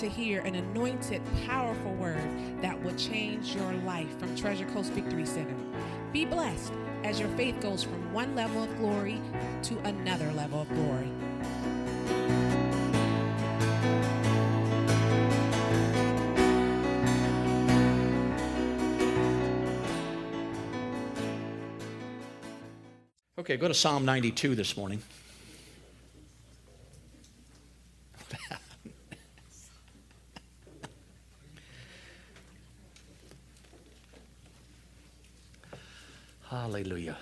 to hear an anointed, powerful word that will change your life from Treasure Coast Victory Center. Be blessed as your faith goes from one level of glory to another level of glory. Okay, go to Psalm 92 this morning. Hallelujah.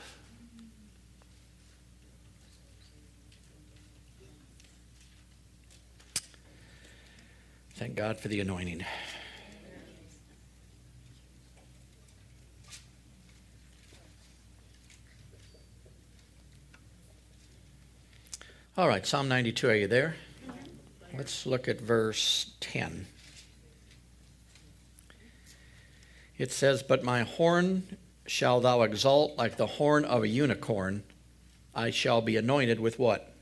Thank God for the anointing. All right, Psalm 92, are you there? Let's look at verse 10. It says, But my horn shall thou exalt like the horn of a unicorn. I shall be anointed with what?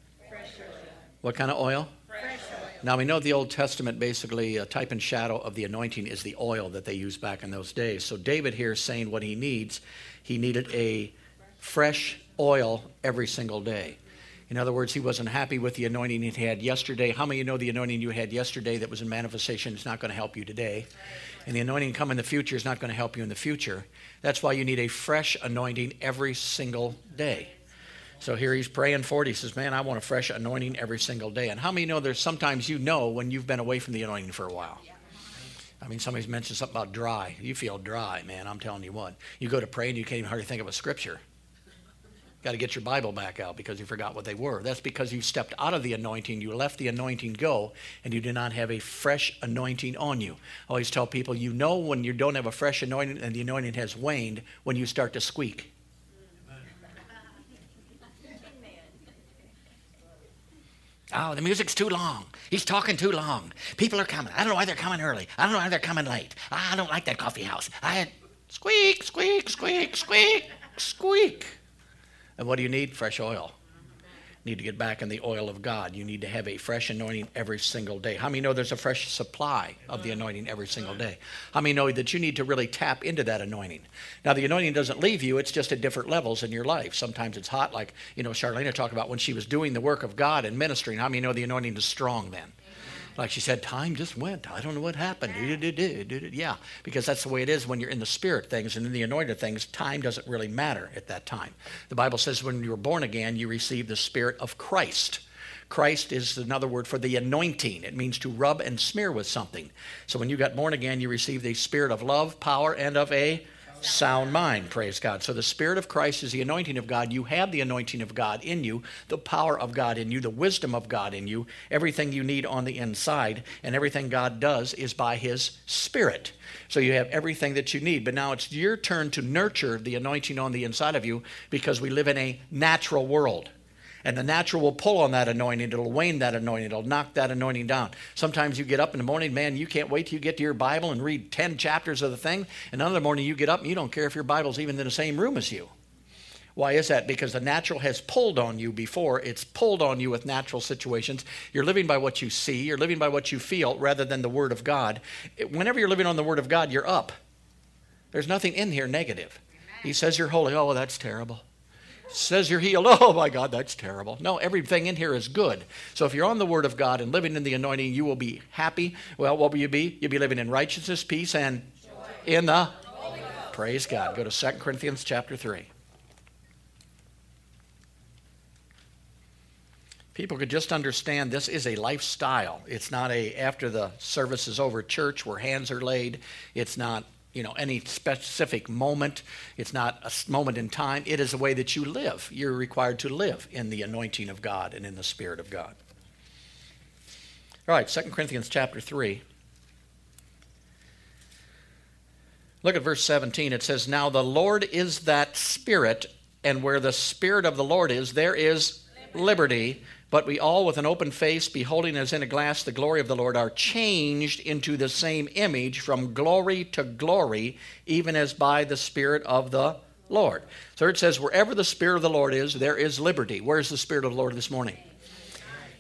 What kind of oil? Now we know the Old Testament basically a type and shadow of the anointing is the oil that they used back in those days. So David here is saying what he needs. He needed a fresh oil every single day. In other words, he wasn't happy with the anointing he had yesterday. How many of you know the anointing you had yesterday that was in manifestation is not going to help you today? And the anointing come in the future is not going to help you in the future. That's why you need a fresh anointing every single day. So here he's praying for it. He says, Man, I want a fresh anointing every single day. And how many know there's sometimes you know when you've been away from the anointing for a while? I mean, somebody's mentioned something about dry. You feel dry, man. I'm telling you what. You go to pray and you can't even hardly think of a scripture. Got to get your Bible back out because you forgot what they were. That's because you stepped out of the anointing, you let the anointing go, and you did not have a fresh anointing on you. I always tell people you know when you don't have a fresh anointing and the anointing has waned when you start to squeak. Oh, the music's too long. He's talking too long. People are coming. I don't know why they're coming early. I don't know why they're coming late. I don't like that coffee house. I squeak, squeak, squeak, squeak, squeak. And what do you need? Fresh oil. Need to get back in the oil of God. You need to have a fresh anointing every single day. How many know there's a fresh supply of the anointing every single day? How many know that you need to really tap into that anointing? Now, the anointing doesn't leave you, it's just at different levels in your life. Sometimes it's hot, like, you know, Charlene talked about when she was doing the work of God and ministering. How many know the anointing is strong then? Like she said, time just went. I don't know what happened. Yeah, because that's the way it is when you're in the spirit things and in the anointed things. Time doesn't really matter at that time. The Bible says when you were born again, you receive the spirit of Christ. Christ is another word for the anointing. It means to rub and smear with something. So when you got born again, you received the spirit of love, power, and of a sound mind. Praise God. So the Spirit of Christ is the anointing of God. You have the anointing of God in you, the power of God in you, the wisdom of God in you, everything you need on the inside, and everything God does is by His Spirit. So you have everything that you need. But now it's your turn to nurture the anointing on the inside of you because we live in a natural world. And the natural will pull on that anointing. It'll wane that anointing. It'll knock that anointing down. Sometimes you get up in the morning, man, you can't wait till you get to your Bible and read 10 chapters of the thing. And another morning you get up and you don't care if your Bible's even in the same room as you. Why is that? Because the natural has pulled on you before. It's pulled on you with natural situations. You're living by what you see, you're living by what you feel rather than the Word of God. Whenever you're living on the Word of God, you're up. There's nothing in here negative. He says you're holy. Oh, that's terrible says you're healed. Oh my God, that's terrible. No, everything in here is good. So if you're on the Word of God and living in the anointing, you will be happy. Well, what will you be? You'll be living in righteousness, peace, and Joy. in the praise God. Go to 2 Corinthians chapter 3. People could just understand this is a lifestyle. It's not a after the service is over church where hands are laid. It's not you know any specific moment. It's not a moment in time. It is a way that you live. You're required to live in the anointing of god and in the spirit of god. All right 2 corinthians chapter 3 look at verse 17 it says now the lord is that spirit and where the spirit of the lord is there is liberty, liberty but we all, with an open face, beholding as in a glass the glory of the Lord, are changed into the same image from glory to glory, even as by the Spirit of the Lord. So it says, wherever the Spirit of the Lord is, there is liberty. Where's the Spirit of the Lord this morning?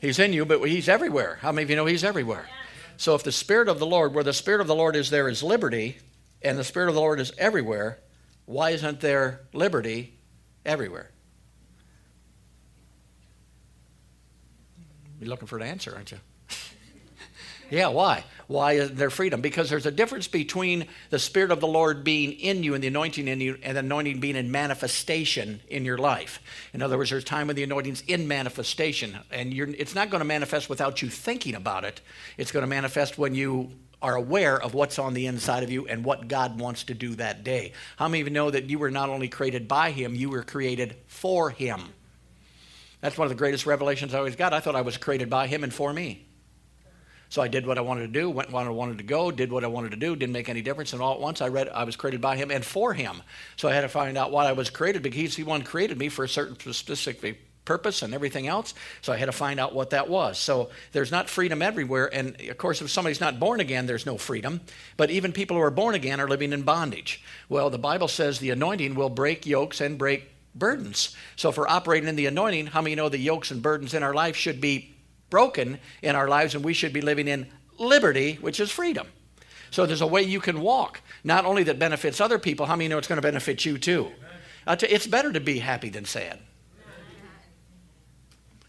He's in you, but He's everywhere. How many of you know He's everywhere? So if the Spirit of the Lord, where the Spirit of the Lord is, there is liberty, and the Spirit of the Lord is everywhere, why isn't there liberty everywhere? You're looking for an answer, aren't you? yeah, why? Why is there freedom? Because there's a difference between the Spirit of the Lord being in you and the anointing in you and the anointing being in manifestation in your life. In other words, there's time when the anointing's in manifestation, and it's not going to manifest without you thinking about it. It's going to manifest when you are aware of what's on the inside of you and what God wants to do that day. How many of you know that you were not only created by Him, you were created for Him? That's one of the greatest revelations I always got. I thought I was created by Him and for me. So I did what I wanted to do, went where I wanted to go, did what I wanted to do, didn't make any difference. And all at once I read I was created by him and for him. So I had to find out why I was created because he's the one created me for a certain specific purpose and everything else. So I had to find out what that was. So there's not freedom everywhere. And of course, if somebody's not born again, there's no freedom. But even people who are born again are living in bondage. Well, the Bible says the anointing will break yokes and break burdens. So if we're operating in the anointing, how many know the yokes and burdens in our life should be broken in our lives and we should be living in liberty, which is freedom. So there's a way you can walk, not only that benefits other people, how many know it's going to benefit you too? it's better to be happy than sad.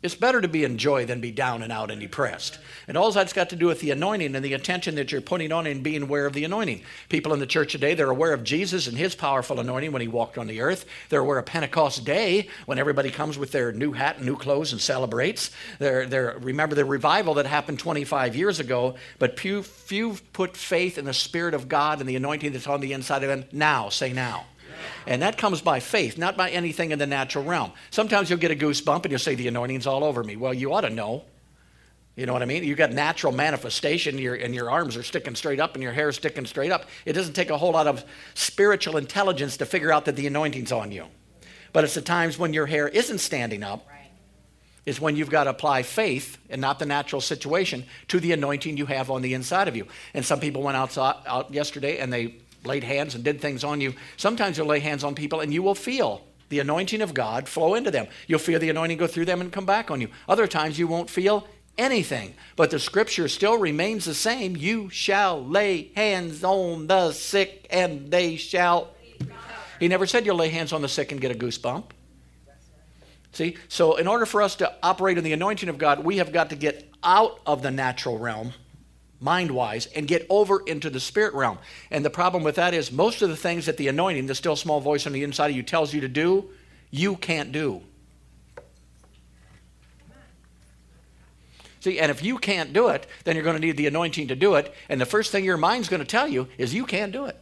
It's better to be in joy than be down and out and depressed. And all that's got to do with the anointing and the attention that you're putting on and being aware of the anointing. People in the church today, they're aware of Jesus and his powerful anointing when he walked on the earth. They're aware of Pentecost Day when everybody comes with their new hat and new clothes and celebrates. They're, they're remember the revival that happened 25 years ago, but few, few put faith in the Spirit of God and the anointing that's on the inside of them now. Say now. And that comes by faith, not by anything in the natural realm. Sometimes you'll get a goosebump and you'll say, The anointing's all over me. Well, you ought to know. You know what I mean? You've got natural manifestation, your, and your arms are sticking straight up and your hair is sticking straight up. It doesn't take a whole lot of spiritual intelligence to figure out that the anointing's on you. But it's the times when your hair isn't standing up, right. is when you've got to apply faith and not the natural situation to the anointing you have on the inside of you. And some people went outside, out yesterday and they laid hands and did things on you. Sometimes you'll lay hands on people and you will feel the anointing of God flow into them. You'll feel the anointing go through them and come back on you. Other times you won't feel anything. But the scripture still remains the same. You shall lay hands on the sick and they shall. He never said you'll lay hands on the sick and get a goosebump. See? So, in order for us to operate in the anointing of God, we have got to get out of the natural realm mind wise, and get over into the spirit realm. And the problem with that is most of the things that the anointing, the still small voice on the inside of you tells you to do, you can't do. See, and if you can't do it, then you're going to need the anointing to do it. And the first thing your mind's going to tell you is you can't do it.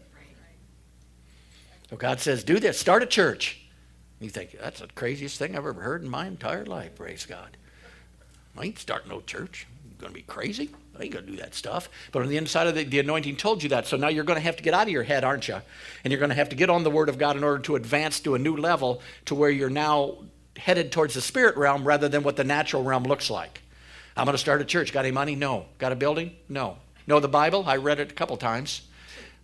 So God says, do this, start a church. You think, that's the craziest thing I've ever heard in my entire life, praise God. I ain't starting no church. I'm going to be crazy. I ain't going to do that stuff. But on the inside of the, the anointing told you that. So now you're going to have to get out of your head, aren't you? And you're going to have to get on the Word of God in order to advance to a new level to where you're now headed towards the spirit realm rather than what the natural realm looks like. I'm going to start a church. Got any money? No. Got a building? No. Know the Bible? I read it a couple times.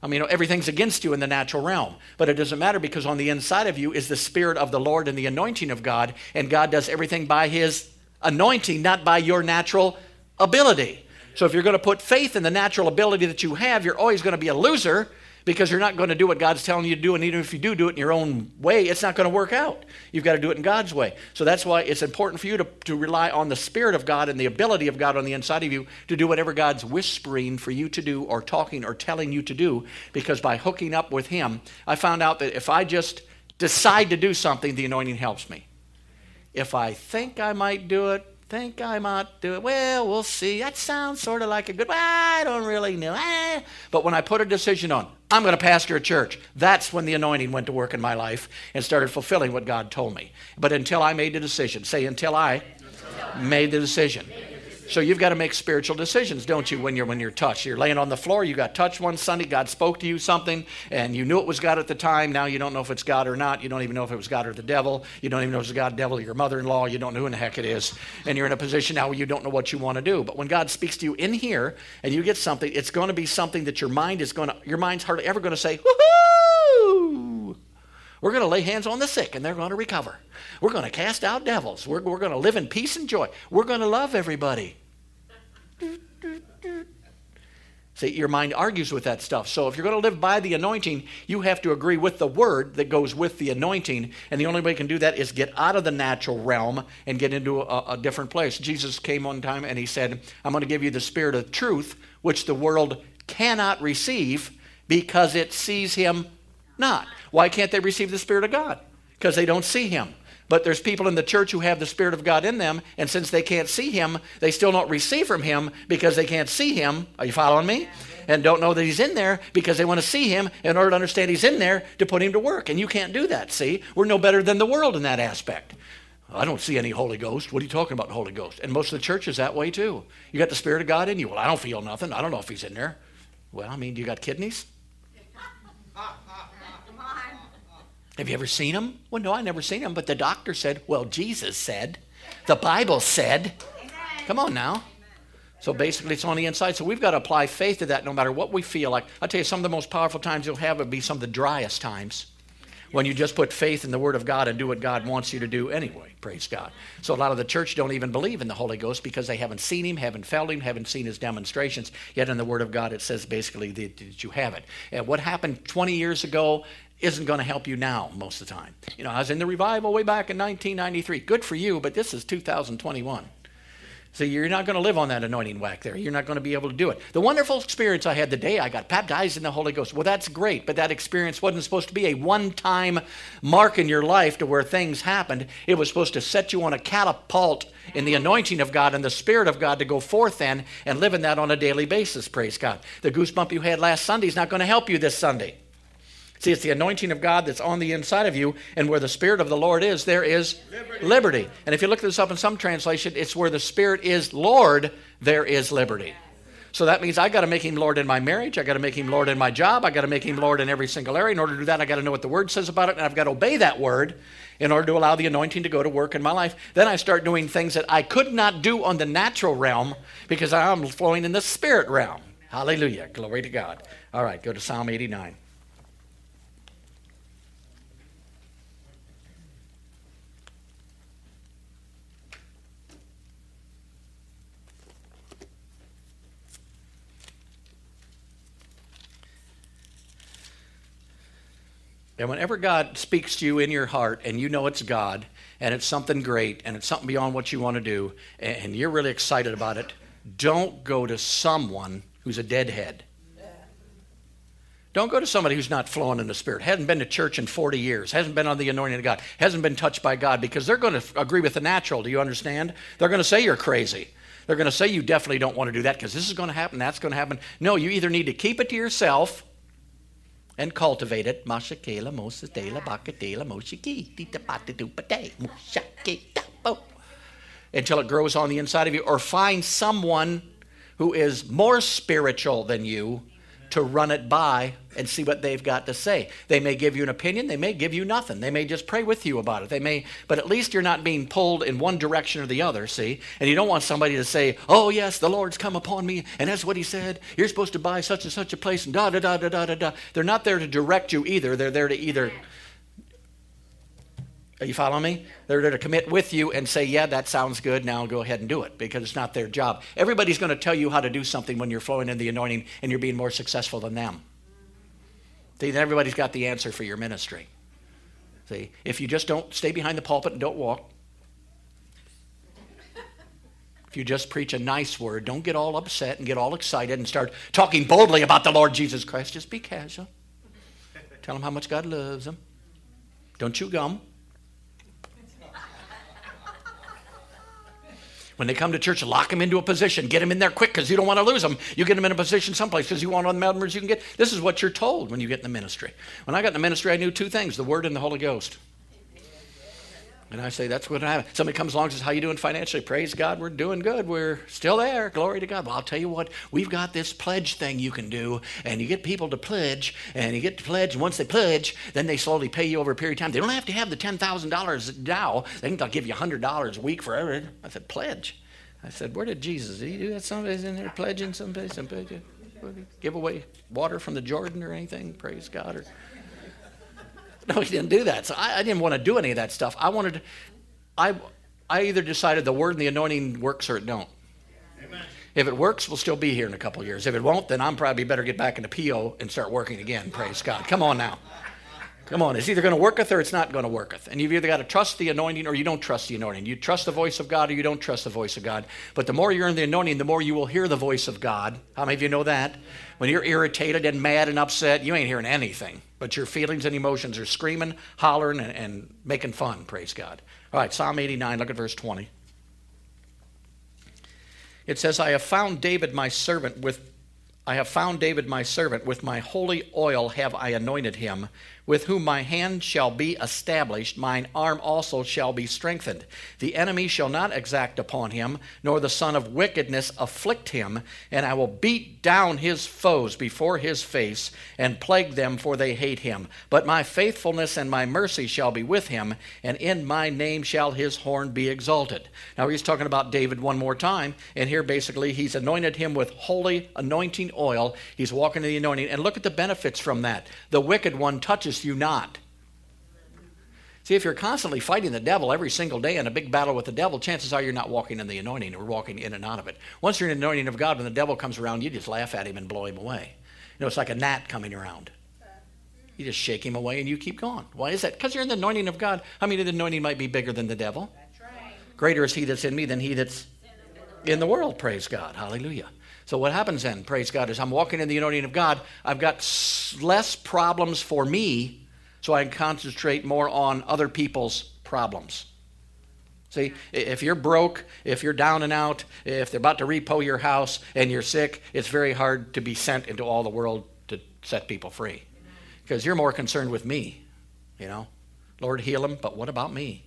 I mean, everything's against you in the natural realm. But it doesn't matter because on the inside of you is the Spirit of the Lord and the anointing of God. And God does everything by His anointing, not by your natural ability. So if you're going to put faith in the natural ability that you have, you're always going to be a loser because you're not going to do what God's telling you to do. And even if you do do it in your own way, it's not going to work out. You've got to do it in God's way. So that's why it's important for you to, to rely on the Spirit of God and the ability of God on the inside of you to do whatever God's whispering for you to do or talking or telling you to do. Because by hooking up with Him, I found out that if I just decide to do something, the anointing helps me. If I think I might do it, think I might do it. Well, we'll see. That sounds sort of like a good, well, I don't really know. Eh. But when I put a decision on, I'm going to pastor a church, that's when the anointing went to work in my life and started fulfilling what God told me. But until I made the decision, say, until I made the decision. So you've got to make spiritual decisions, don't you, when you're when you're touched. You're laying on the floor, you got touched one Sunday, God spoke to you something, and you knew it was God at the time. Now you don't know if it's God or not. You don't even know if it was God or the devil. You don't even know if it's God, devil, your mother-in-law. You don't know who in the heck it is. And you're in a position now where you don't know what you want to do. But when God speaks to you in here and you get something, it's going to be something that your mind is going to, your mind's hardly ever going to say, woohoo! We're going to lay hands on the sick and they're going to recover. We're going to cast out devils. We're, we're going to live in peace and joy. We're going to love everybody. See, your mind argues with that stuff. So if you're going to live by the anointing, you have to agree with the word that goes with the anointing. And the only way you can do that is get out of the natural realm and get into a, a different place. Jesus came one time and he said, I'm going to give you the spirit of truth, which the world cannot receive because it sees him not. Why can't they receive the spirit of God? Because they don't see him. But there's people in the church who have the Spirit of God in them, and since they can't see Him, they still don't receive from Him because they can't see Him. Are you following me? And don't know that He's in there because they want to see Him in order to understand He's in there to put Him to work. And you can't do that, see? We're no better than the world in that aspect. I don't see any Holy Ghost. What are you talking about, Holy Ghost? And most of the church is that way too. You got the Spirit of God in you. Well, I don't feel nothing. I don't know if He's in there. Well, I mean, you got kidneys? Have you ever seen him? Well, no, I never seen him, but the doctor said, well, Jesus said, the Bible said. Come on now. So basically, it's on the inside. So we've got to apply faith to that no matter what we feel like. I'll tell you, some of the most powerful times you'll have would be some of the driest times when you just put faith in the Word of God and do what God wants you to do anyway. Praise God. So a lot of the church don't even believe in the Holy Ghost because they haven't seen Him, haven't felt Him, haven't seen His demonstrations. Yet in the Word of God, it says basically that, that you have it. And what happened 20 years ago isn't going to help you now most of the time. You know, I was in the revival way back in 1993. Good for you, but this is 2021. So you're not going to live on that anointing whack there. You're not going to be able to do it. The wonderful experience I had the day I got baptized in the Holy Ghost. Well, that's great, but that experience wasn't supposed to be a one-time mark in your life to where things happened. It was supposed to set you on a catapult in the anointing of God and the Spirit of God to go forth then and live in that on a daily basis. Praise God. The goosebump you had last Sunday is not going to help you this Sunday. See, it's the anointing of God that's on the inside of you, and where the Spirit of the Lord is, there is liberty. liberty. And if you look this up in some translation, it's where the Spirit is Lord, there is liberty. So that means I got to make him Lord in my marriage. I got to make him Lord in my job. I got to make him Lord in every single area. In order to do that, I got to know what the word says about it, and I've got to obey that word in order to allow the anointing to go to work in my life. Then I start doing things that I could not do on the natural realm because I'm flowing in the spirit realm. Hallelujah. Glory to God. All right, go to Psalm 89. And whenever God speaks to you in your heart and you know it's God and it's something great and it's something beyond what you want to do and you're really excited about it, don't go to someone who's a deadhead. Don't go to somebody who's not flowing in the Spirit, hasn't been to church in 40 years, hasn't been on the anointing of God, hasn't been touched by God, because they're going to agree with the natural. Do you understand? They're going to say you're crazy. They're going to say you definitely don't want to do that because this is going to happen, that's going to happen. No, you either need to keep it to yourself and cultivate it. Mashakela, Mosatela, Bakatela, Moshiki, Titapatitupate, Mushakita, until it grows on the inside of you, or find someone who is more spiritual than you to run it by and see what they've got to say. They may give you an opinion, they may give you nothing. They may just pray with you about it. They may, but at least you're not being pulled in one direction or the other, see? And you don't want somebody to say, "Oh, yes, the Lord's come upon me, and that's what he said. You're supposed to buy such and such a place and da da da da da da da." They're not there to direct you either. They're there to either are you following me? They're there to commit with you and say, yeah, that sounds good. Now go ahead and do it because it's not their job. Everybody's going to tell you how to do something when you're flowing in the anointing and you're being more successful than them. See, everybody's got the answer for your ministry. See, if you just don't stay behind the pulpit and don't walk, if you just preach a nice word, don't get all upset and get all excited and start talking boldly about the Lord Jesus Christ. Just be casual. Tell them how much God loves them. Don't chew gum. When they come to church, lock them into a position. Get them in there quick because you don't want to lose them. You get them in a position someplace because you want all the members you can get. This is what you're told when you get in the ministry. When I got in the ministry, I knew two things the Word and the Holy Ghost. And I say, that's what I Somebody comes along and says, how you doing financially? Praise God, we're doing good. We're still there. Glory to God. Well, I'll tell you what, we've got this pledge thing you can do, and you get people to pledge, and you get to pledge, and once they pledge, then they slowly pay you over a period of time. They don't have to have the $10,000 now. They can give you $100 a week forever. I said, pledge. I said, where did Jesus? Did he do that? Somebody's in there pledging someplace, somebody give away water from the Jordan or anything? Praise God. Or no, he didn't do that. So I, I, didn't want to do any of that stuff. I wanted, I, I either decided the word and the anointing works or it don't. Amen. If it works, we'll still be here in a couple years. If it won't, then I'm probably better get back into PO and start working again. Praise God. Come on now. Come on, it's either going to worketh or it's not going to worketh. And you've either got to trust the anointing or you don't trust the anointing. You trust the voice of God or you don't trust the voice of God. But the more you're in the anointing, the more you will hear the voice of God. How many of you know that? When you're irritated and mad and upset, you ain't hearing anything. But your feelings and emotions are screaming, hollering, and, and making fun. Praise God. All right, Psalm 89, look at verse 20. It says, I have found David my servant with I have found David my servant, with my holy oil have I anointed him with whom my hand shall be established, mine arm also shall be strengthened. The enemy shall not exact upon him, nor the son of wickedness afflict him, and I will beat down his foes before his face, and plague them, for they hate him. But my faithfulness and my mercy shall be with him, and in my name shall his horn be exalted. Now he's talking about David one more time, and here basically he's anointed him with holy anointing oil. He's walking in the anointing, and look at the benefits from that. The wicked one touches you not. See, if you're constantly fighting the devil every single day in a big battle with the devil, chances are you're not walking in the anointing or walking in and out of it. Once you're in the anointing of God, when the devil comes around, you just laugh at him and blow him away. You know, it's like a gnat coming around. You just shake him away and you keep going. Why is that? Because you're in the anointing of God. I mean, the anointing might be bigger than the devil. Right. Greater is he that's in me than he that's in the world. Praise God. Hallelujah. So what happens then, praise God, is I'm walking in the anointing of God. I've got less problems for me, so I can concentrate more on other people's problems. See, if you're broke, if you're down and out, if they're about to repo your house and you're sick, it's very hard to be sent into all the world to set people free. Because you're more concerned with me, you know. Lord, heal them, but what about me?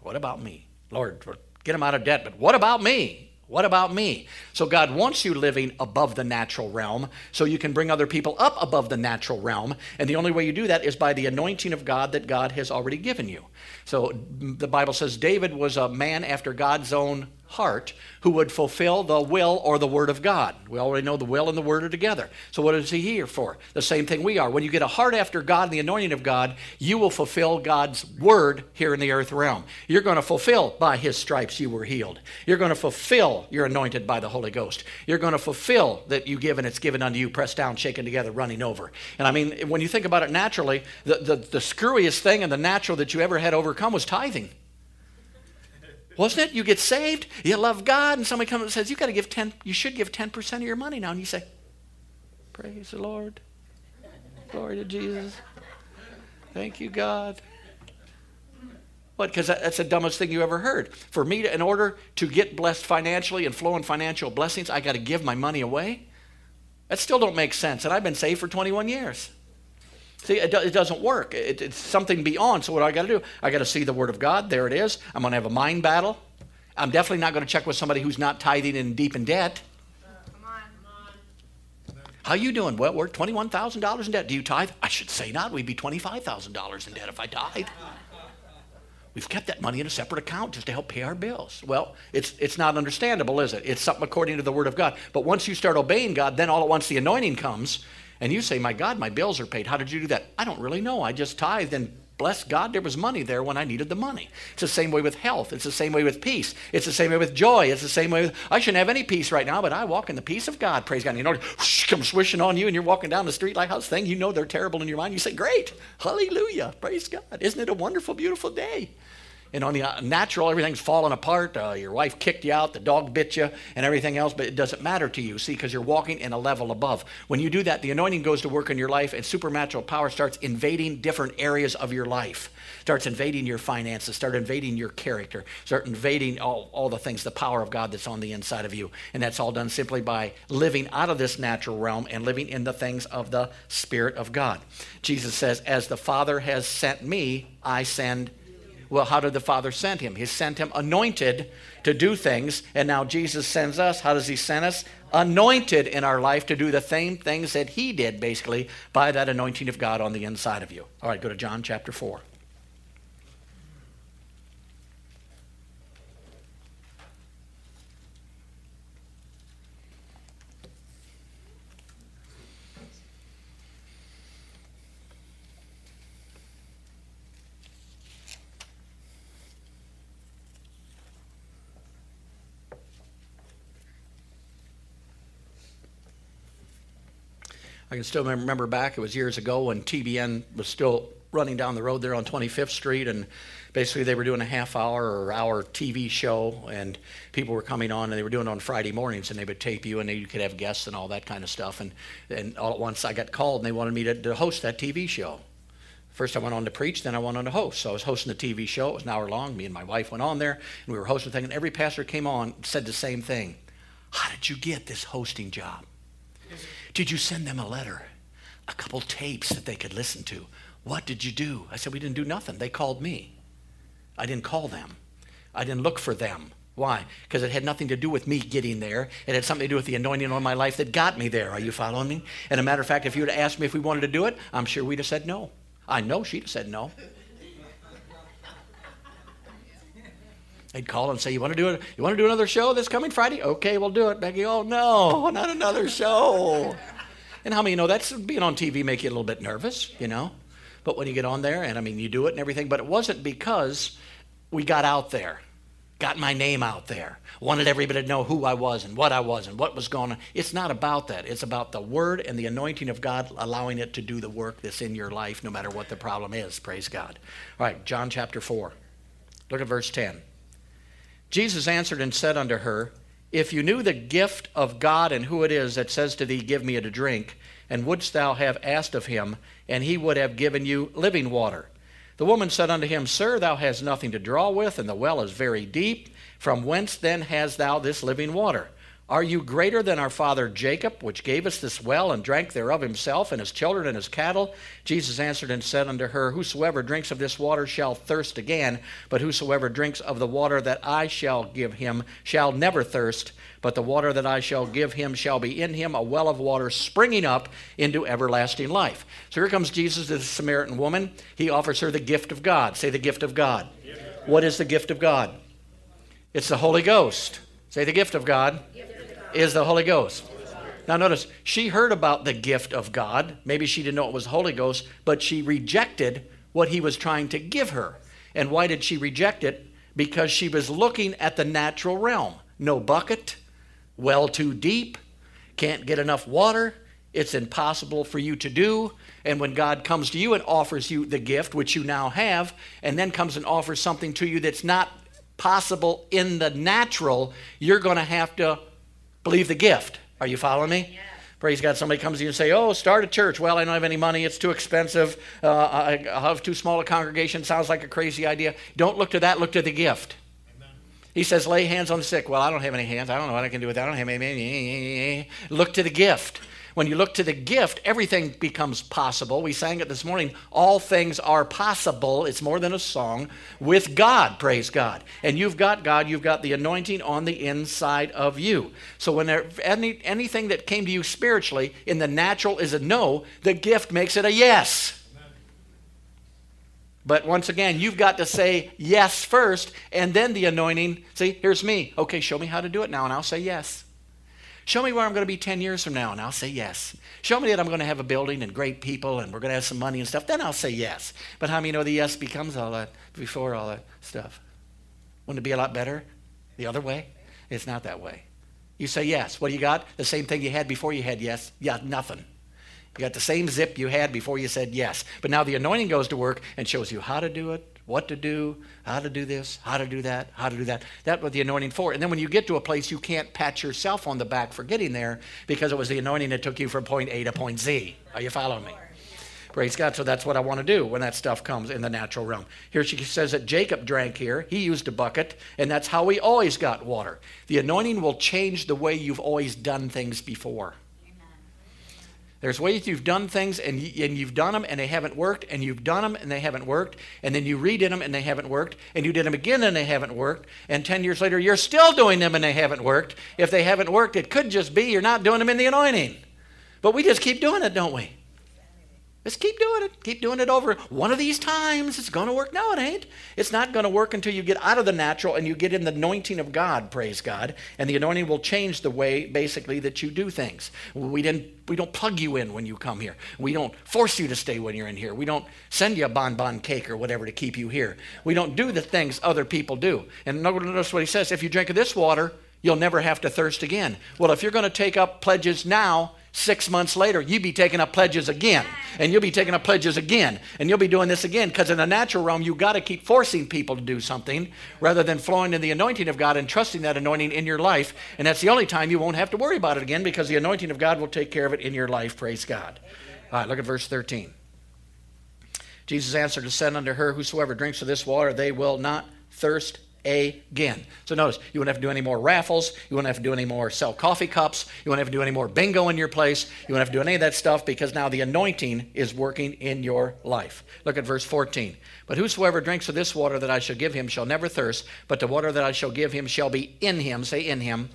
What about me? Lord, get them out of debt, but what about me? What about me? So God wants you living above the natural realm so you can bring other people up above the natural realm. And the only way you do that is by the anointing of God that God has already given you. So mm, the Bible says David was a man after God's own heart who would fulfill the will or the word of God. We already know the will and the word are together. So what is he here for? The same thing we are. When you get a heart after God and the anointing of God, you will fulfill God's word here in the earth realm. You're going to fulfill by his stripes you were healed. You're going to fulfill you're anointed by the Holy Ghost. You're going to fulfill that you give and it's given unto you, pressed down, shaken together, running over. And I mean, when you think about it naturally, the, the, the screwiest thing in the natural that you ever had overcome was tithing. Wasn't it? You get saved, you love God, and somebody comes and says, You gotta give 10, you should give 10% of your money now. And you say, Praise the Lord. Glory to Jesus. Thank you, God. What? Because that's the dumbest thing you ever heard. For me, to, in order to get blessed financially and flow in financial blessings, I got to give my money away. That still don't make sense. And I've been saved for 21 years. See, it, do, it doesn't work. It, it's something beyond. So what do I got to do? I got to see the Word of God. There it is. I'm going to have a mind battle. I'm definitely not going to check with somebody who's not tithing and deep in debt. Uh, come on, How you doing? Well, we're $21,000 in debt. Do you tithe? I should say not. We'd be $25,000 in debt if I died. We've kept that money in a separate account just to help pay our bills. Well, it's, it's not understandable, is it? It's something according to the Word of God. But once you start obeying God, then all at once the anointing comes and you say, My God, my bills are paid. How did you do that? I don't really know. I just tithed and bless God, there was money there when I needed the money. It's the same way with health. It's the same way with peace. It's the same way with joy. It's the same way with, I shouldn't have any peace right now, but I walk in the peace of God. Praise God. And you know, come swishing on you and you're walking down the street like how's thing. You know they're terrible in your mind. You say, Great. Hallelujah. Praise God. Isn't it a wonderful, beautiful day? And on the uh, natural, everything's falling apart. Uh, your wife kicked you out, the dog bit you, and everything else, but it doesn't matter to you, see, because you're walking in a level above. When you do that, the anointing goes to work in your life, and supernatural power starts invading different areas of your life. Starts invading your finances, start invading your character, start invading all, all the things, the power of God that's on the inside of you. And that's all done simply by living out of this natural realm and living in the things of the Spirit of God. Jesus says, As the Father has sent me, I send well, how did the Father send him? He sent him anointed to do things, and now Jesus sends us. How does he send us? Anointed in our life to do the same things that he did, basically, by that anointing of God on the inside of you. All right, go to John chapter 4. I can still remember back, it was years ago when TBN was still running down the road there on 25th Street, and basically they were doing a half hour or hour TV show, and people were coming on, and they were doing it on Friday mornings, and they would tape you, and you could have guests and all that kind of stuff. And, and all at once I got called, and they wanted me to, to host that TV show. First, I went on to preach, then I went on to host. So I was hosting the TV show. It was an hour long. Me and my wife went on there, and we were hosting the thing. And every pastor came on said the same thing How did you get this hosting job? Did you send them a letter? A couple tapes that they could listen to? What did you do? I said, We didn't do nothing. They called me. I didn't call them. I didn't look for them. Why? Because it had nothing to do with me getting there. It had something to do with the anointing on my life that got me there. Are you following me? And a matter of fact, if you have asked me if we wanted to do it, I'm sure we'd have said no. I know she'd have said no. They'd call and say, "You want to do it? You want to do another show this coming Friday? Okay, we'll do it." Becky, oh no, not another show. And how many know that's being on TV make you a little bit nervous, you know? But when you get on there, and I mean, you do it and everything, but it wasn't because we got out there got my name out there, wanted everybody to know who I was and what I was and what was going on. It's not about that. It's about the word and the anointing of God allowing it to do the work that's in your life no matter what the problem is. Praise God. All right, John chapter 4. Look at verse 10. Jesus answered and said unto her, If you knew the gift of God and who it is that says to thee, Give me to drink, and wouldst thou have asked of him, and he would have given you living water. The woman said unto him, Sir, thou hast nothing to draw with, and the well is very deep. From whence then hast thou this living water? Are you greater than our father Jacob, which gave us this well and drank thereof himself and his children and his cattle? Jesus answered and said unto her, Whosoever drinks of this water shall thirst again, but whosoever drinks of the water that I shall give him shall never thirst. But the water that I shall give him shall be in him a well of water springing up into everlasting life. So here comes Jesus to the Samaritan woman. He offers her the gift of God. Say the gift of God. What is the gift of God? It's the Holy Ghost. Say the gift of God, gift of God. Is the Holy Ghost. Now, notice, she heard about the gift of God. Maybe she didn't know it was the Holy Ghost, but she rejected what he was trying to give her. And why did she reject it? Because she was looking at the natural realm. No bucket, well too deep, can't get enough water, it's impossible for you to do. And when God comes to you and offers you the gift, which you now have, and then comes and offers something to you that's not possible in the natural, you're going to have to believe the gift. Are you following me? Yeah. Praise God. Somebody comes to you and say, "Oh, start a church." Well, I don't have any money. It's too expensive. Uh, I have too small a congregation. Sounds like a crazy idea. Don't look to that. Look to the gift. He says, lay hands on the sick. Well, I don't have any hands. I don't know what I can do with that. I don't have any. Look to the gift. When you look to the gift, everything becomes possible. We sang it this morning. All things are possible. It's more than a song with God, praise God. And you've got God, you've got the anointing on the inside of you. So when there, any, anything that came to you spiritually in the natural is a no, the gift makes it a yes. But once again, you've got to say yes first, and then the anointing. See, here's me. Okay, show me how to do it now, and I'll say yes. Show me where I'm going to be 10 years from now, and I'll say yes. Show me that I'm going to have a building and great people, and we're going to have some money and stuff, then I'll say yes. But how many know the yes becomes all that before all that stuff? Wouldn't it be a lot better the other way? It's not that way. You say yes. What do you got? The same thing you had before you had yes. Yeah, nothing. You got the same zip you had before you said yes. But now the anointing goes to work and shows you how to do it, what to do, how to do this, how to do that, how to do that. That what the anointing for. And then when you get to a place, you can't pat yourself on the back for getting there because it was the anointing that took you from point A to point Z. Are you following me? Praise God. So that's what I want to do when that stuff comes in the natural realm. Here she says that Jacob drank here. He used a bucket, and that's how we always got water. The anointing will change the way you've always done things before. There's ways you've done things and, you, and you've done them and they haven't worked, and you've done them and they haven't worked, and then you redid them and they haven't worked, and you did them again and they haven't worked, and 10 years later you're still doing them and they haven't worked. If they haven't worked, it could just be you're not doing them in the anointing. But we just keep doing it, don't we? Just keep doing it. Keep doing it over. One of these times it's going to work. No, it ain't. It's not going to work until you get out of the natural and you get in the anointing of God, praise God. And the anointing will change the way, basically, that you do things. We, didn't, we don't plug you in when you come here. We don't force you to stay when you're in here. We don't send you a bonbon cake or whatever to keep you here. We don't do the things other people do. And notice what he says if you drink of this water, you'll never have to thirst again. Well, if you're going to take up pledges now, six months later, you'd be taking up pledges again, and you'll be taking up pledges again, and you'll be doing this again. Because in the natural realm, you've got to keep forcing people to do something rather than flowing in the anointing of God and trusting that anointing in your life. And that's the only time you won't have to worry about it again because the anointing of God will take care of it in your life. Praise God. All right, look at verse 13. Jesus answered and said unto her, Whosoever drinks of this water, they will not thirst again. So notice, you won't have to do any more raffles. You won't have to do any more sell coffee cups. You won't have to do any more bingo in your place. You won't have to do any of that stuff because now the anointing is working in your life. Look at verse 14. But whosoever drinks of this water that I shall give him shall never thirst, but the water that I shall give him shall be in him. Say in him.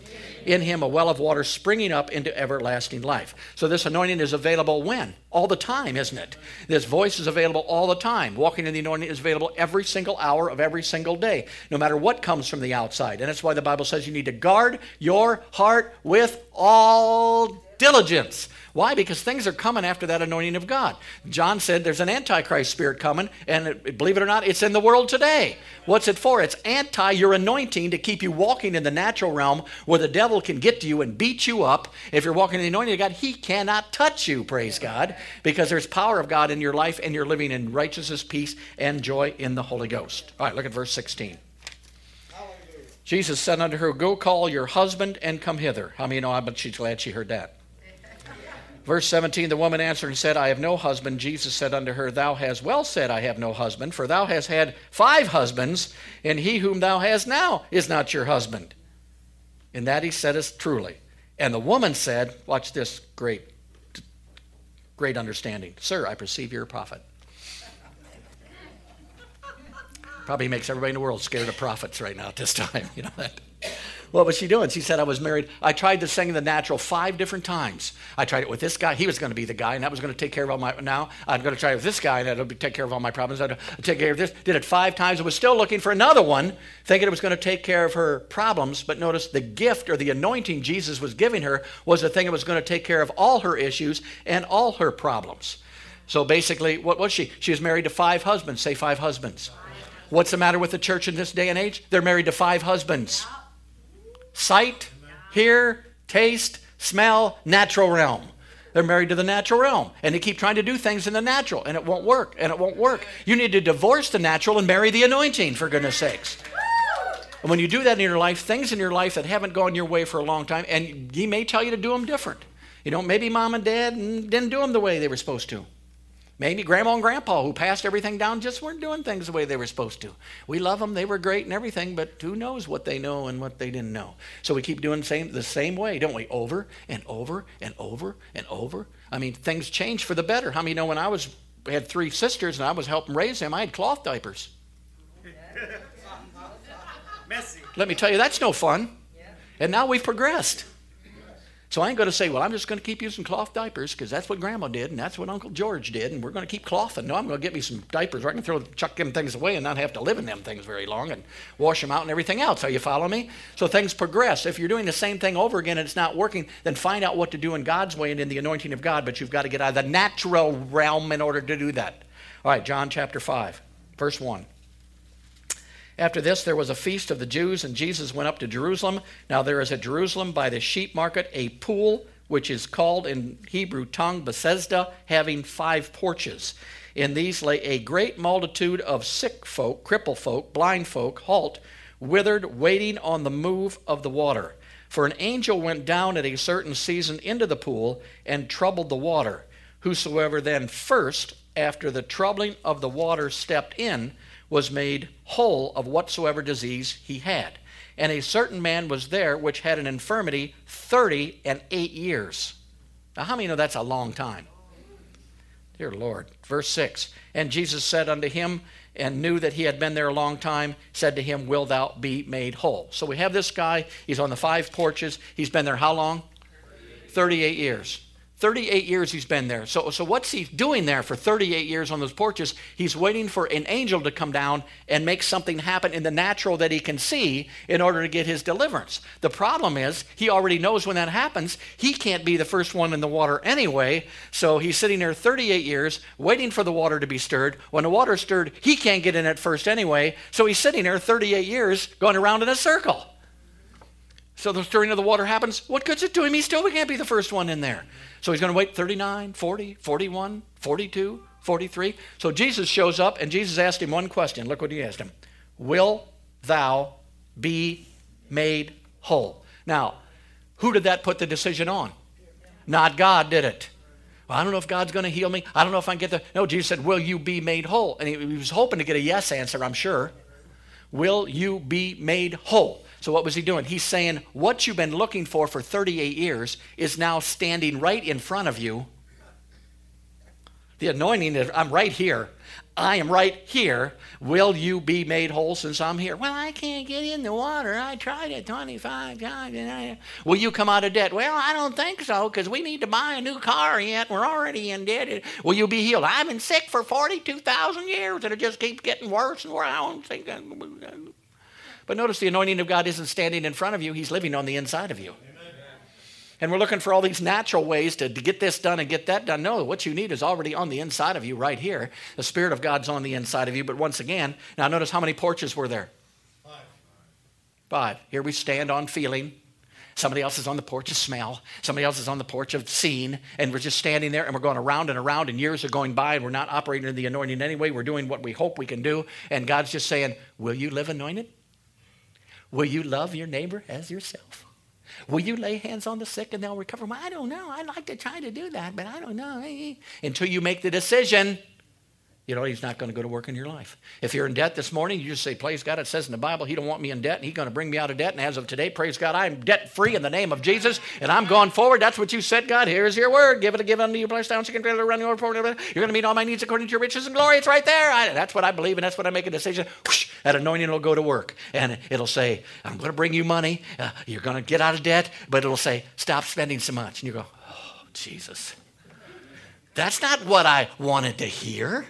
In him a well of water springing up into everlasting life. So this anointing is available when? All the time, isn't it? This voice is available all the time. Walking in the anointing is available every single hour of every single day, no matter what comes from the outside. And that's why the Bible says you need to guard your heart with all diligence. Why? Because things are coming after that anointing of God. John said there's an antichrist spirit coming, and believe it or not, it's in the world today. What's it for? It's anti your anointing to keep you walking in the natural realm where the devil can get to you and beat you up. If you're walking in the anointing of God, he cannot touch you, praise God, because there's power of God in your life and you're living in righteousness, peace, and joy in the Holy Ghost. All right, look at verse 16. Jesus said unto her, Go call your husband and come hither. How many know? I bet she's glad she heard that. Verse 17 The woman answered and said, I have no husband. Jesus said unto her, Thou hast well said, I have no husband, for thou hast had five husbands, and he whom thou hast now is not your husband. In that he saidest truly. And the woman said, Watch this great, great understanding. Sir, I perceive you're a prophet. Probably makes everybody in the world scared of prophets right now at this time. You know that. What was she doing? She said, I was married. I tried to sing the natural five different times. I tried it with this guy. He was going to be the guy, and that was going to take care of all my. Now I'm going to try it with this guy, and that'll take care of all my problems. I'll take care of this. Did it five times. I was still looking for another one, thinking it was going to take care of her problems. But notice the gift or the anointing Jesus was giving her was the thing that was going to take care of all her issues and all her problems. So basically, what was she? She was married to five husbands. Say five husbands. What's the matter with the church in this day and age? They're married to five husbands sight, hear, taste, smell, natural realm. They're married to the natural realm and they keep trying to do things in the natural and it won't work and it won't work. You need to divorce the natural and marry the anointing, for goodness sakes. And when you do that in your life, things in your life that haven't gone your way for a long time, and he may tell you to do them different. You know, maybe mom and dad didn't do them the way they were supposed to. Maybe grandma and grandpa, who passed everything down, just weren't doing things the way they were supposed to. We love them, they were great and everything, but who knows what they know and what they didn't know. So we keep doing the same, the same way, don't we? Over and over and over and over. I mean, things change for the better. How many know when I was had three sisters and I was helping raise them, I had cloth diapers. Messy. Let me tell you, that's no fun. And now we've progressed. So I ain't going to say, well, I'm just going to keep using cloth diapers because that's what Grandma did and that's what Uncle George did, and we're going to keep clothing. No, I'm going to get me some diapers where I can throw, chuck them things away and not have to live in them things very long and wash them out and everything else. Are you follow me? So things progress. If you're doing the same thing over again and it's not working, then find out what to do in God's way and in the anointing of God. But you've got to get out of the natural realm in order to do that. All right, John chapter 5, verse 1. After this, there was a feast of the Jews, and Jesus went up to Jerusalem. Now, there is at Jerusalem by the sheep market a pool, which is called in Hebrew tongue Bethesda, having five porches. In these lay a great multitude of sick folk, crippled folk, blind folk, halt, withered, waiting on the move of the water. For an angel went down at a certain season into the pool and troubled the water. Whosoever then first, after the troubling of the water, stepped in, was made whole of whatsoever disease he had. And a certain man was there which had an infirmity thirty and eight years. Now, how many know that's a long time? Dear Lord. Verse 6 And Jesus said unto him, and knew that he had been there a long time, said to him, Will thou be made whole? So we have this guy. He's on the five porches. He's been there how long? 38 years. 38 years he's been there. So, so what's he doing there for 38 years on those porches? He's waiting for an angel to come down and make something happen in the natural that he can see in order to get his deliverance. The problem is he already knows when that happens. He can't be the first one in the water anyway. So he's sitting there 38 years waiting for the water to be stirred. When the water's stirred, he can't get in at first anyway. So he's sitting there 38 years going around in a circle. So the stirring of the water happens. What good's it to him? He still can't be the first one in there. So he's going to wait 39, 40, 41, 42, 43. So Jesus shows up and Jesus asked him one question. Look what he asked him Will thou be made whole? Now, who did that put the decision on? Not God, did it? Well, I don't know if God's going to heal me. I don't know if I can get the. No, Jesus said, Will you be made whole? And he, he was hoping to get a yes answer, I'm sure. Will you be made whole? So, what was he doing? He's saying, What you've been looking for for 38 years is now standing right in front of you. The anointing is, I'm right here. I am right here. Will you be made whole since I'm here? Well, I can't get in the water. I tried it 25 times. And I... Will you come out of debt? Well, I don't think so because we need to buy a new car yet. We're already in debt. Will you be healed? I've been sick for 42,000 years and it just keeps getting worse and worse. I don't think. But notice the anointing of God isn't standing in front of you, He's living on the inside of you. And we're looking for all these natural ways to, to get this done and get that done. No, what you need is already on the inside of you right here. The Spirit of God's on the inside of you. But once again, now notice how many porches were there? Five. Five. Here we stand on feeling. Somebody else is on the porch of smell. Somebody else is on the porch of seeing. And we're just standing there and we're going around and around, and years are going by, and we're not operating in the anointing anyway. We're doing what we hope we can do. And God's just saying, Will you live anointed? Will you love your neighbor as yourself? Will you lay hands on the sick and they'll recover? Well, I don't know. I'd like to try to do that, but I don't know. Eh, eh, eh. Until you make the decision you know, he's not going to go to work in your life. If you're in debt this morning, you just say, Praise God, it says in the Bible, He don't want me in debt, and He's going to bring me out of debt. And as of today, praise God, I'm debt free in the name of Jesus, and I'm going forward. That's what you said, God. Here's your word. Give it a give it unto you, blessed down, second run your report. You're going to meet all my needs according to your riches and glory. It's right there. I, that's what I believe, and that's what I make a decision. Whoosh, that anointing will go to work, and it'll say, I'm going to bring you money. Uh, you're going to get out of debt, but it'll say, Stop spending so much. And you go, Oh, Jesus. That's not what I wanted to hear.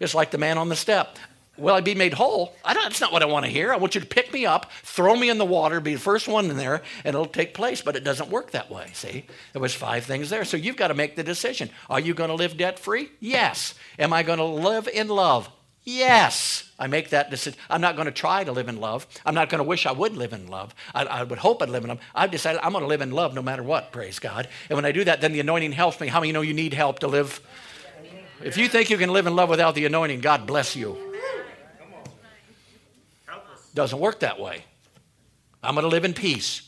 Just like the man on the step. Will I be made whole? I don't, that's not what I want to hear. I want you to pick me up, throw me in the water, be the first one in there, and it'll take place. But it doesn't work that way. See, there was five things there. So you've got to make the decision. Are you going to live debt free? Yes. Am I going to live in love? Yes. I make that decision. I'm not going to try to live in love. I'm not going to wish I would live in love. I, I would hope I'd live in love. I've decided I'm going to live in love no matter what. Praise God. And when I do that, then the anointing helps me. How many know you need help to live? If you think you can live in love without the anointing, God bless you. Doesn't work that way. I'm going to live in peace.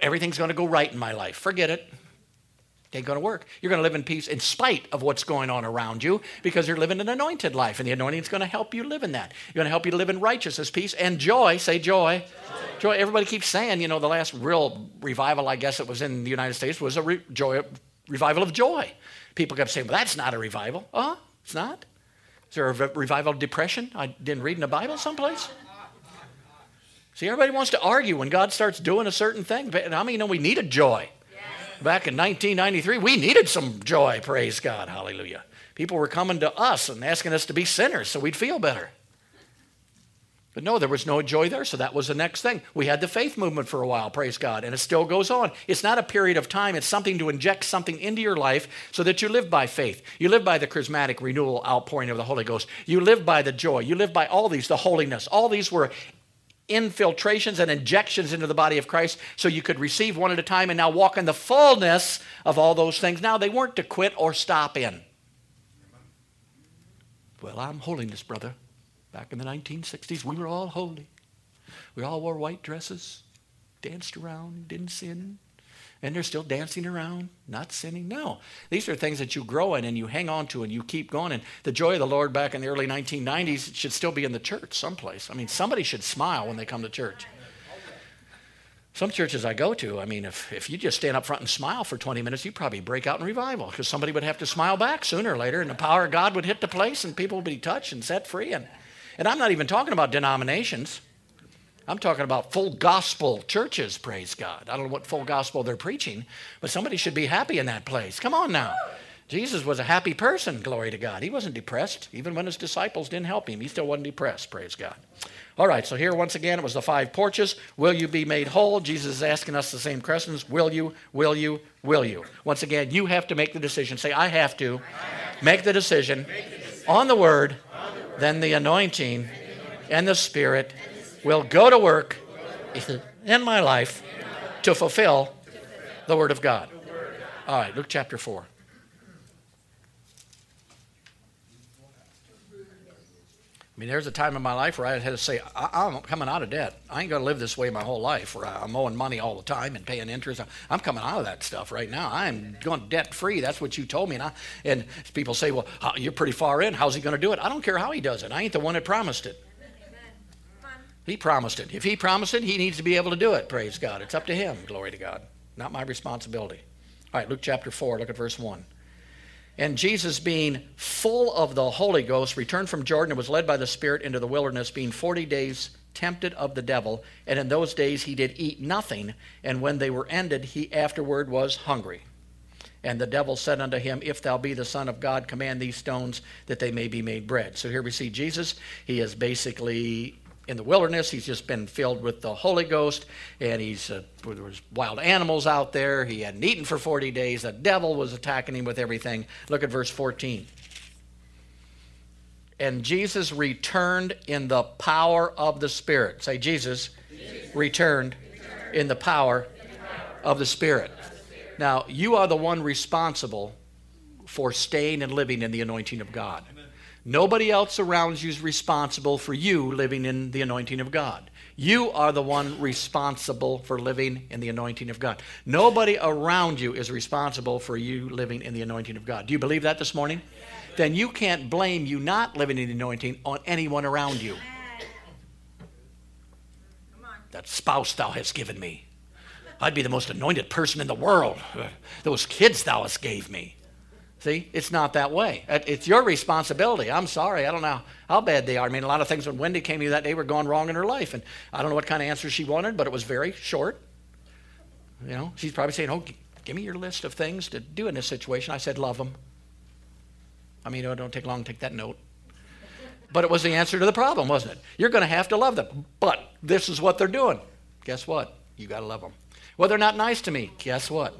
Everything's going to go right in my life. Forget it. Ain't going to work. You're going to live in peace in spite of what's going on around you because you're living an anointed life, and the anointing is going to help you live in that. You're going to help you live in righteousness, peace, and joy. Say joy. Joy. joy. Everybody keeps saying, you know, the last real revival, I guess it was in the United States, was a re- joy, revival of joy. People kept saying, well, that's not a revival. Oh, it's not? Is there a revival of depression? I didn't read in the Bible someplace. See, everybody wants to argue when God starts doing a certain thing. But I mean, you know, we needed joy. Back in 1993, we needed some joy, praise God, hallelujah. People were coming to us and asking us to be sinners so we'd feel better. But no, there was no joy there, so that was the next thing. We had the faith movement for a while, praise God, and it still goes on. It's not a period of time, it's something to inject something into your life so that you live by faith. You live by the charismatic renewal outpouring of the Holy Ghost. You live by the joy. You live by all these, the holiness. All these were infiltrations and injections into the body of Christ so you could receive one at a time and now walk in the fullness of all those things. Now, they weren't to quit or stop in. Well, I'm holiness, brother. Back in the 1960s, we were all holy. We all wore white dresses, danced around, didn't sin. And they're still dancing around, not sinning. No. These are things that you grow in and you hang on to and you keep going. And the joy of the Lord back in the early 1990s should still be in the church someplace. I mean, somebody should smile when they come to church. Some churches I go to, I mean, if, if you just stand up front and smile for 20 minutes, you'd probably break out in revival because somebody would have to smile back sooner or later, and the power of God would hit the place, and people would be touched and set free. And and I'm not even talking about denominations. I'm talking about full gospel churches, praise God. I don't know what full gospel they're preaching, but somebody should be happy in that place. Come on now. Jesus was a happy person, glory to God. He wasn't depressed. Even when his disciples didn't help him, he still wasn't depressed, praise God. All right, so here once again it was the five porches. Will you be made whole? Jesus is asking us the same questions. Will you, will you, will you? Once again, you have to make the decision. Say, I have to, make the decision on the word then the anointing and the Spirit will go to work in my life to fulfill the Word of God. All right, Luke chapter 4. I mean, there's a time in my life where I had to say, I- am coming out of debt. I ain't going to live this way my whole life where I'm owing money all the time and paying interest. I'm coming out of that stuff right now. I'm going debt free. That's what you told me. And, I, and people say, well, uh, you're pretty far in. How's he going to do it? I don't care how he does it. I ain't the one that promised it. He promised it. If he promised it, he needs to be able to do it. Praise God. It's up to him. Glory to God. Not my responsibility. All right, Luke chapter 4, look at verse 1. And Jesus, being full of the Holy Ghost, returned from Jordan and was led by the Spirit into the wilderness, being 40 days tempted of the devil. And in those days he did eat nothing. And when they were ended, he afterward was hungry. And the devil said unto him, If thou be the Son of God, command these stones that they may be made bread. So here we see Jesus. He is basically in the wilderness. He's just been filled with the Holy Ghost, and he's uh, there was wild animals out there. He hadn't eaten for 40 days. The devil was attacking him with everything. Look at verse 14. And Jesus returned in the power of the Spirit. Say, Jesus, Jesus. Returned, returned in the power, in the power of the Spirit. Now, you are the one responsible for staying and living in the anointing of God. Nobody else around you is responsible for you living in the anointing of God. You are the one responsible for living in the anointing of God. Nobody around you is responsible for you living in the anointing of God. Do you believe that this morning? Then you can't blame you not living in the anointing on anyone around you. That spouse thou hast given me. I'd be the most anointed person in the world. Those kids thou hast gave me. See, it's not that way. Uh, it's your responsibility. I'm sorry. I don't know how bad they are. I mean, a lot of things when Wendy came to you that day were going wrong in her life. And I don't know what kind of answer she wanted, but it was very short. You know, she's probably saying, Oh, give me your list of things to do in this situation. I said, Love them. I mean, it don't take long to take that note. But it was the answer to the problem, wasn't it? You're going to have to love them. But this is what they're doing. Guess what? You got to love them. Well, they're not nice to me. Guess what?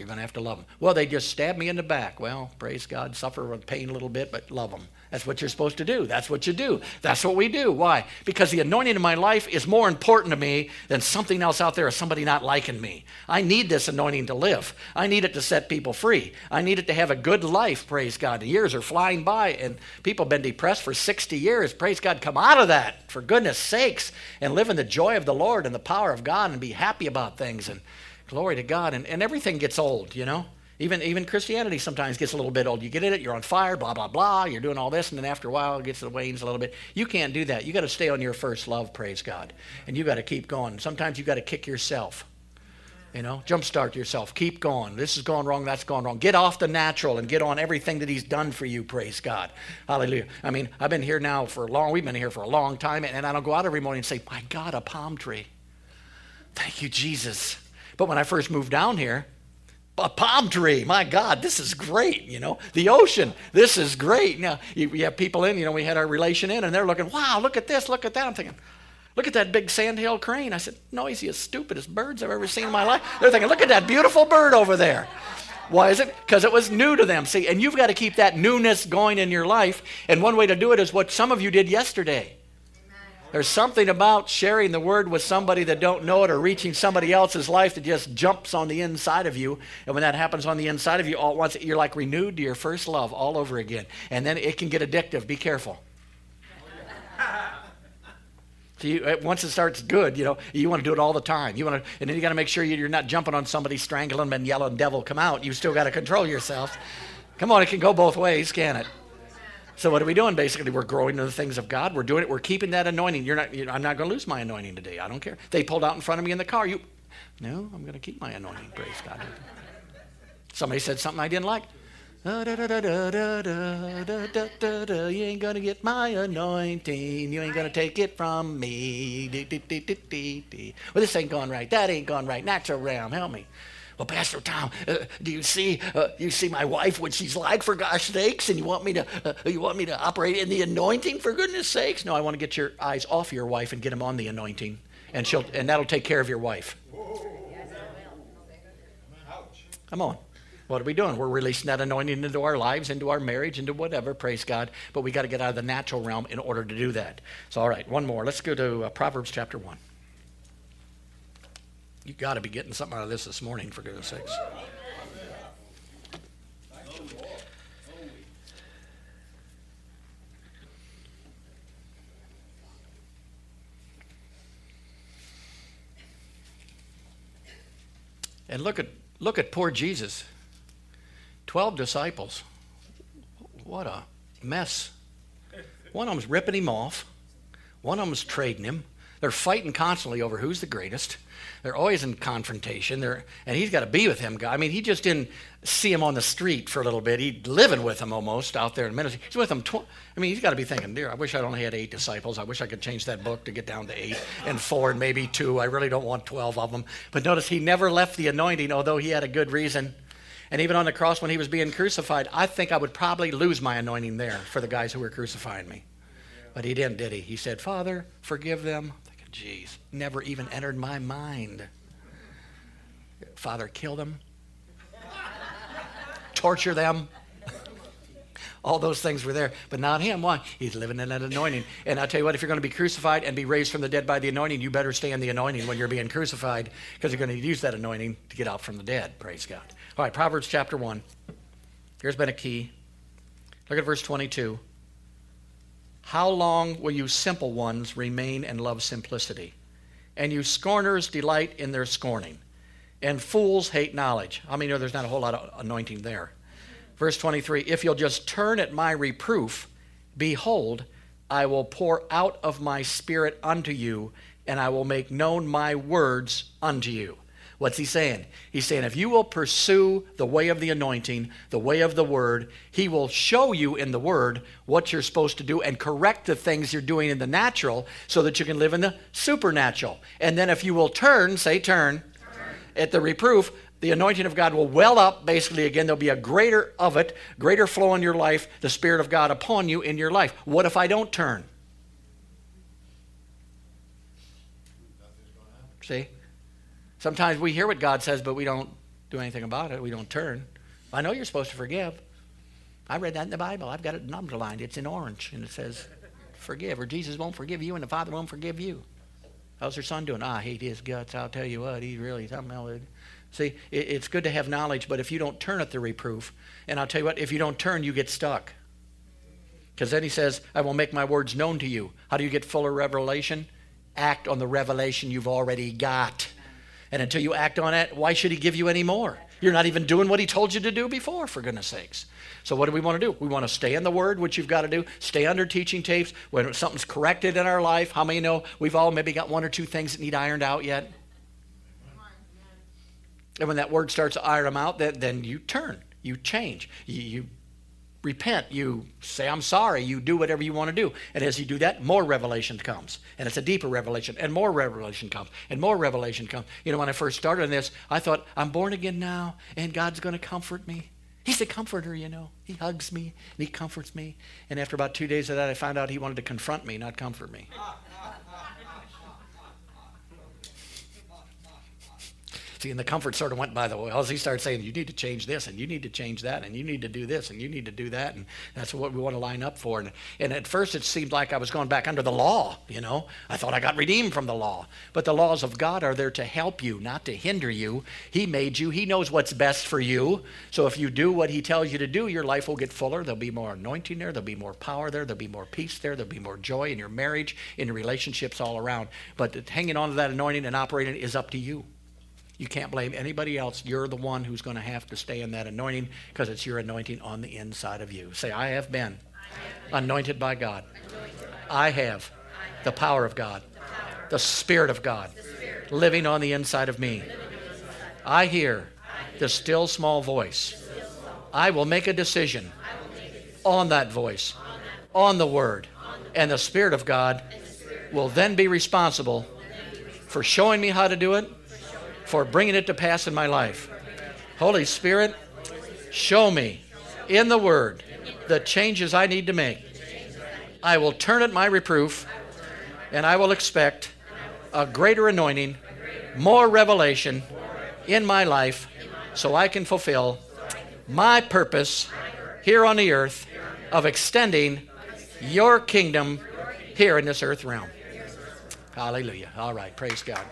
You're going to have to love them. Well, they just stabbed me in the back. Well, praise God, suffer with pain a little bit, but love them. That's what you're supposed to do. That's what you do. That's what we do. Why? Because the anointing in my life is more important to me than something else out there or somebody not liking me. I need this anointing to live. I need it to set people free. I need it to have a good life, praise God. The years are flying by and people have been depressed for 60 years. Praise God, come out of that for goodness sakes and live in the joy of the Lord and the power of God and be happy about things and Glory to God. And, and everything gets old, you know? Even, even Christianity sometimes gets a little bit old. You get in it, you're on fire, blah, blah, blah. You're doing all this, and then after a while, it gets the wanes a little bit. You can't do that. You got to stay on your first love, praise God. And you got to keep going. Sometimes you got to kick yourself. You know, jumpstart yourself. Keep going. This is going wrong. That's going wrong. Get off the natural and get on everything that He's done for you. Praise God. Hallelujah. I mean, I've been here now for a long. We've been here for a long time, and, and I don't go out every morning and say, "My God, a palm tree." Thank you, Jesus. But when I first moved down here, a palm tree, my God, this is great, you know. The ocean, this is great. Now, you, you have people in, you know, we had our relation in, and they're looking, wow, look at this, look at that. I'm thinking, look at that big sandhill crane. I said, noisiest, stupidest birds I've ever seen in my life. They're thinking, look at that beautiful bird over there. Why is it? Because it was new to them. See, and you've got to keep that newness going in your life. And one way to do it is what some of you did yesterday. There's something about sharing the word with somebody that don't know it or reaching somebody else's life that just jumps on the inside of you. And when that happens on the inside of you all at once, you're like renewed to your first love all over again. And then it can get addictive. Be careful. So you, once it starts good, you know, you want to do it all the time. You want to, and then you got to make sure you're not jumping on somebody, strangling them, and yelling, "Devil, come out!" You still got to control yourself. Come on, it can go both ways, can it? So what are we doing? Basically, we're growing in the things of God. We're doing it. We're keeping that anointing. You're not. You're, I'm not going to lose my anointing today. I don't care. They pulled out in front of me in the car. You, no, I'm going to keep my anointing. Praise God. Somebody said something I didn't like. You ain't gonna get my anointing. You ain't gonna take it from me. Well, this ain't going right. That ain't going right. Natural realm, help me. Well, Pastor Tom, uh, do you see uh, you see my wife what she's like for gosh sakes, and you want me to uh, you want me to operate in the anointing for goodness sakes? No, I want to get your eyes off your wife and get them on the anointing, and she'll and that'll take care of your wife. Come on. What are we doing? We're releasing that anointing into our lives, into our marriage, into whatever, praise God. But we got to get out of the natural realm in order to do that. So, all right, one more. Let's go to uh, Proverbs chapter 1. You got to be getting something out of this this morning, for goodness sakes. And look at look at poor Jesus. Twelve disciples. What a mess. One of them's ripping him off. One of them's trading him. They're fighting constantly over who's the greatest. They're always in confrontation. They're, and he's got to be with him. I mean, he just didn't see him on the street for a little bit. He's living with him almost out there in ministry. He's with him. Tw- I mean, he's got to be thinking, dear, I wish I'd only had eight disciples. I wish I could change that book to get down to eight and four and maybe two. I really don't want 12 of them. But notice he never left the anointing, although he had a good reason. And even on the cross when he was being crucified, I think I would probably lose my anointing there for the guys who were crucifying me. But he didn't, did he? He said, Father, forgive them. Jeez, never even entered my mind. Father, kill them, torture them. All those things were there, but not him. Why? He's living in that anointing. And I tell you what, if you're going to be crucified and be raised from the dead by the anointing, you better stay in the anointing when you're being crucified because you're going to use that anointing to get out from the dead. Praise God. All right, Proverbs chapter 1. Here's been a key. Look at verse 22. How long will you simple ones remain and love simplicity? And you scorners delight in their scorning. And fools hate knowledge. I mean, there's not a whole lot of anointing there. Verse 23 If you'll just turn at my reproof, behold, I will pour out of my spirit unto you, and I will make known my words unto you. What's he saying? He's saying, if you will pursue the way of the anointing, the way of the word, he will show you in the word what you're supposed to do and correct the things you're doing in the natural so that you can live in the supernatural. And then if you will turn, say turn, turn. at the reproof, the anointing of God will well up basically again. There'll be a greater of it, greater flow in your life, the Spirit of God upon you in your life. What if I don't turn? See? Sometimes we hear what God says, but we don't do anything about it. We don't turn. I know you're supposed to forgive. I read that in the Bible. I've got it underlined. It's in orange, and it says, forgive, or Jesus won't forgive you, and the Father won't forgive you. How's your son doing? Ah, I hate his guts. I'll tell you what, he's really something else. See, it's good to have knowledge, but if you don't turn at the reproof, and I'll tell you what, if you don't turn, you get stuck. Because then he says, I will make my words known to you. How do you get fuller revelation? Act on the revelation you've already got. And until you act on it, why should he give you any more? You're not even doing what he told you to do before, for goodness sakes. So, what do we want to do? We want to stay in the Word, which you've got to do, stay under teaching tapes. When something's corrected in our life, how many know we've all maybe got one or two things that need ironed out yet? And when that Word starts to iron them out, then, then you turn, you change, you, you repent, you say, I'm sorry, you do whatever you want to do. And as you do that, more revelation comes. And it's a deeper revelation, and more revelation comes, and more revelation comes. You know, when I first started on this, I thought, I'm born again now, and God's going to comfort me. He's a comforter, you know. He hugs me, and he comforts me. And after about two days of that, I found out he wanted to confront me, not comfort me. See, and the comfort sort of went by the. As he started saying, you need to change this, and you need to change that, and you need to do this, and you need to do that, and that's what we want to line up for. And, and at first, it seemed like I was going back under the law, you know. I thought I got redeemed from the law. But the laws of God are there to help you, not to hinder you. He made you, He knows what's best for you. So if you do what He tells you to do, your life will get fuller. There'll be more anointing there, there'll be more power there, there'll be more peace there, there'll be more joy in your marriage, in your relationships all around. But hanging on to that anointing and operating is up to you. You can't blame anybody else. You're the one who's going to have to stay in that anointing because it's your anointing on the inside of you. Say, I have been, anointed by God. I have the power of God, the Spirit of God living on the inside of me. I hear the still small voice. I will make a decision on that voice, on the Word, and the Spirit of God will then be responsible for showing me how to do it for bringing it to pass in my life. Holy Spirit, show me in the Word the changes I need to make. I will turn at my reproof and I will expect a greater anointing, more revelation in my life so I can fulfill my purpose here on the earth of extending your kingdom here in this earth realm. Hallelujah. All right. Praise God.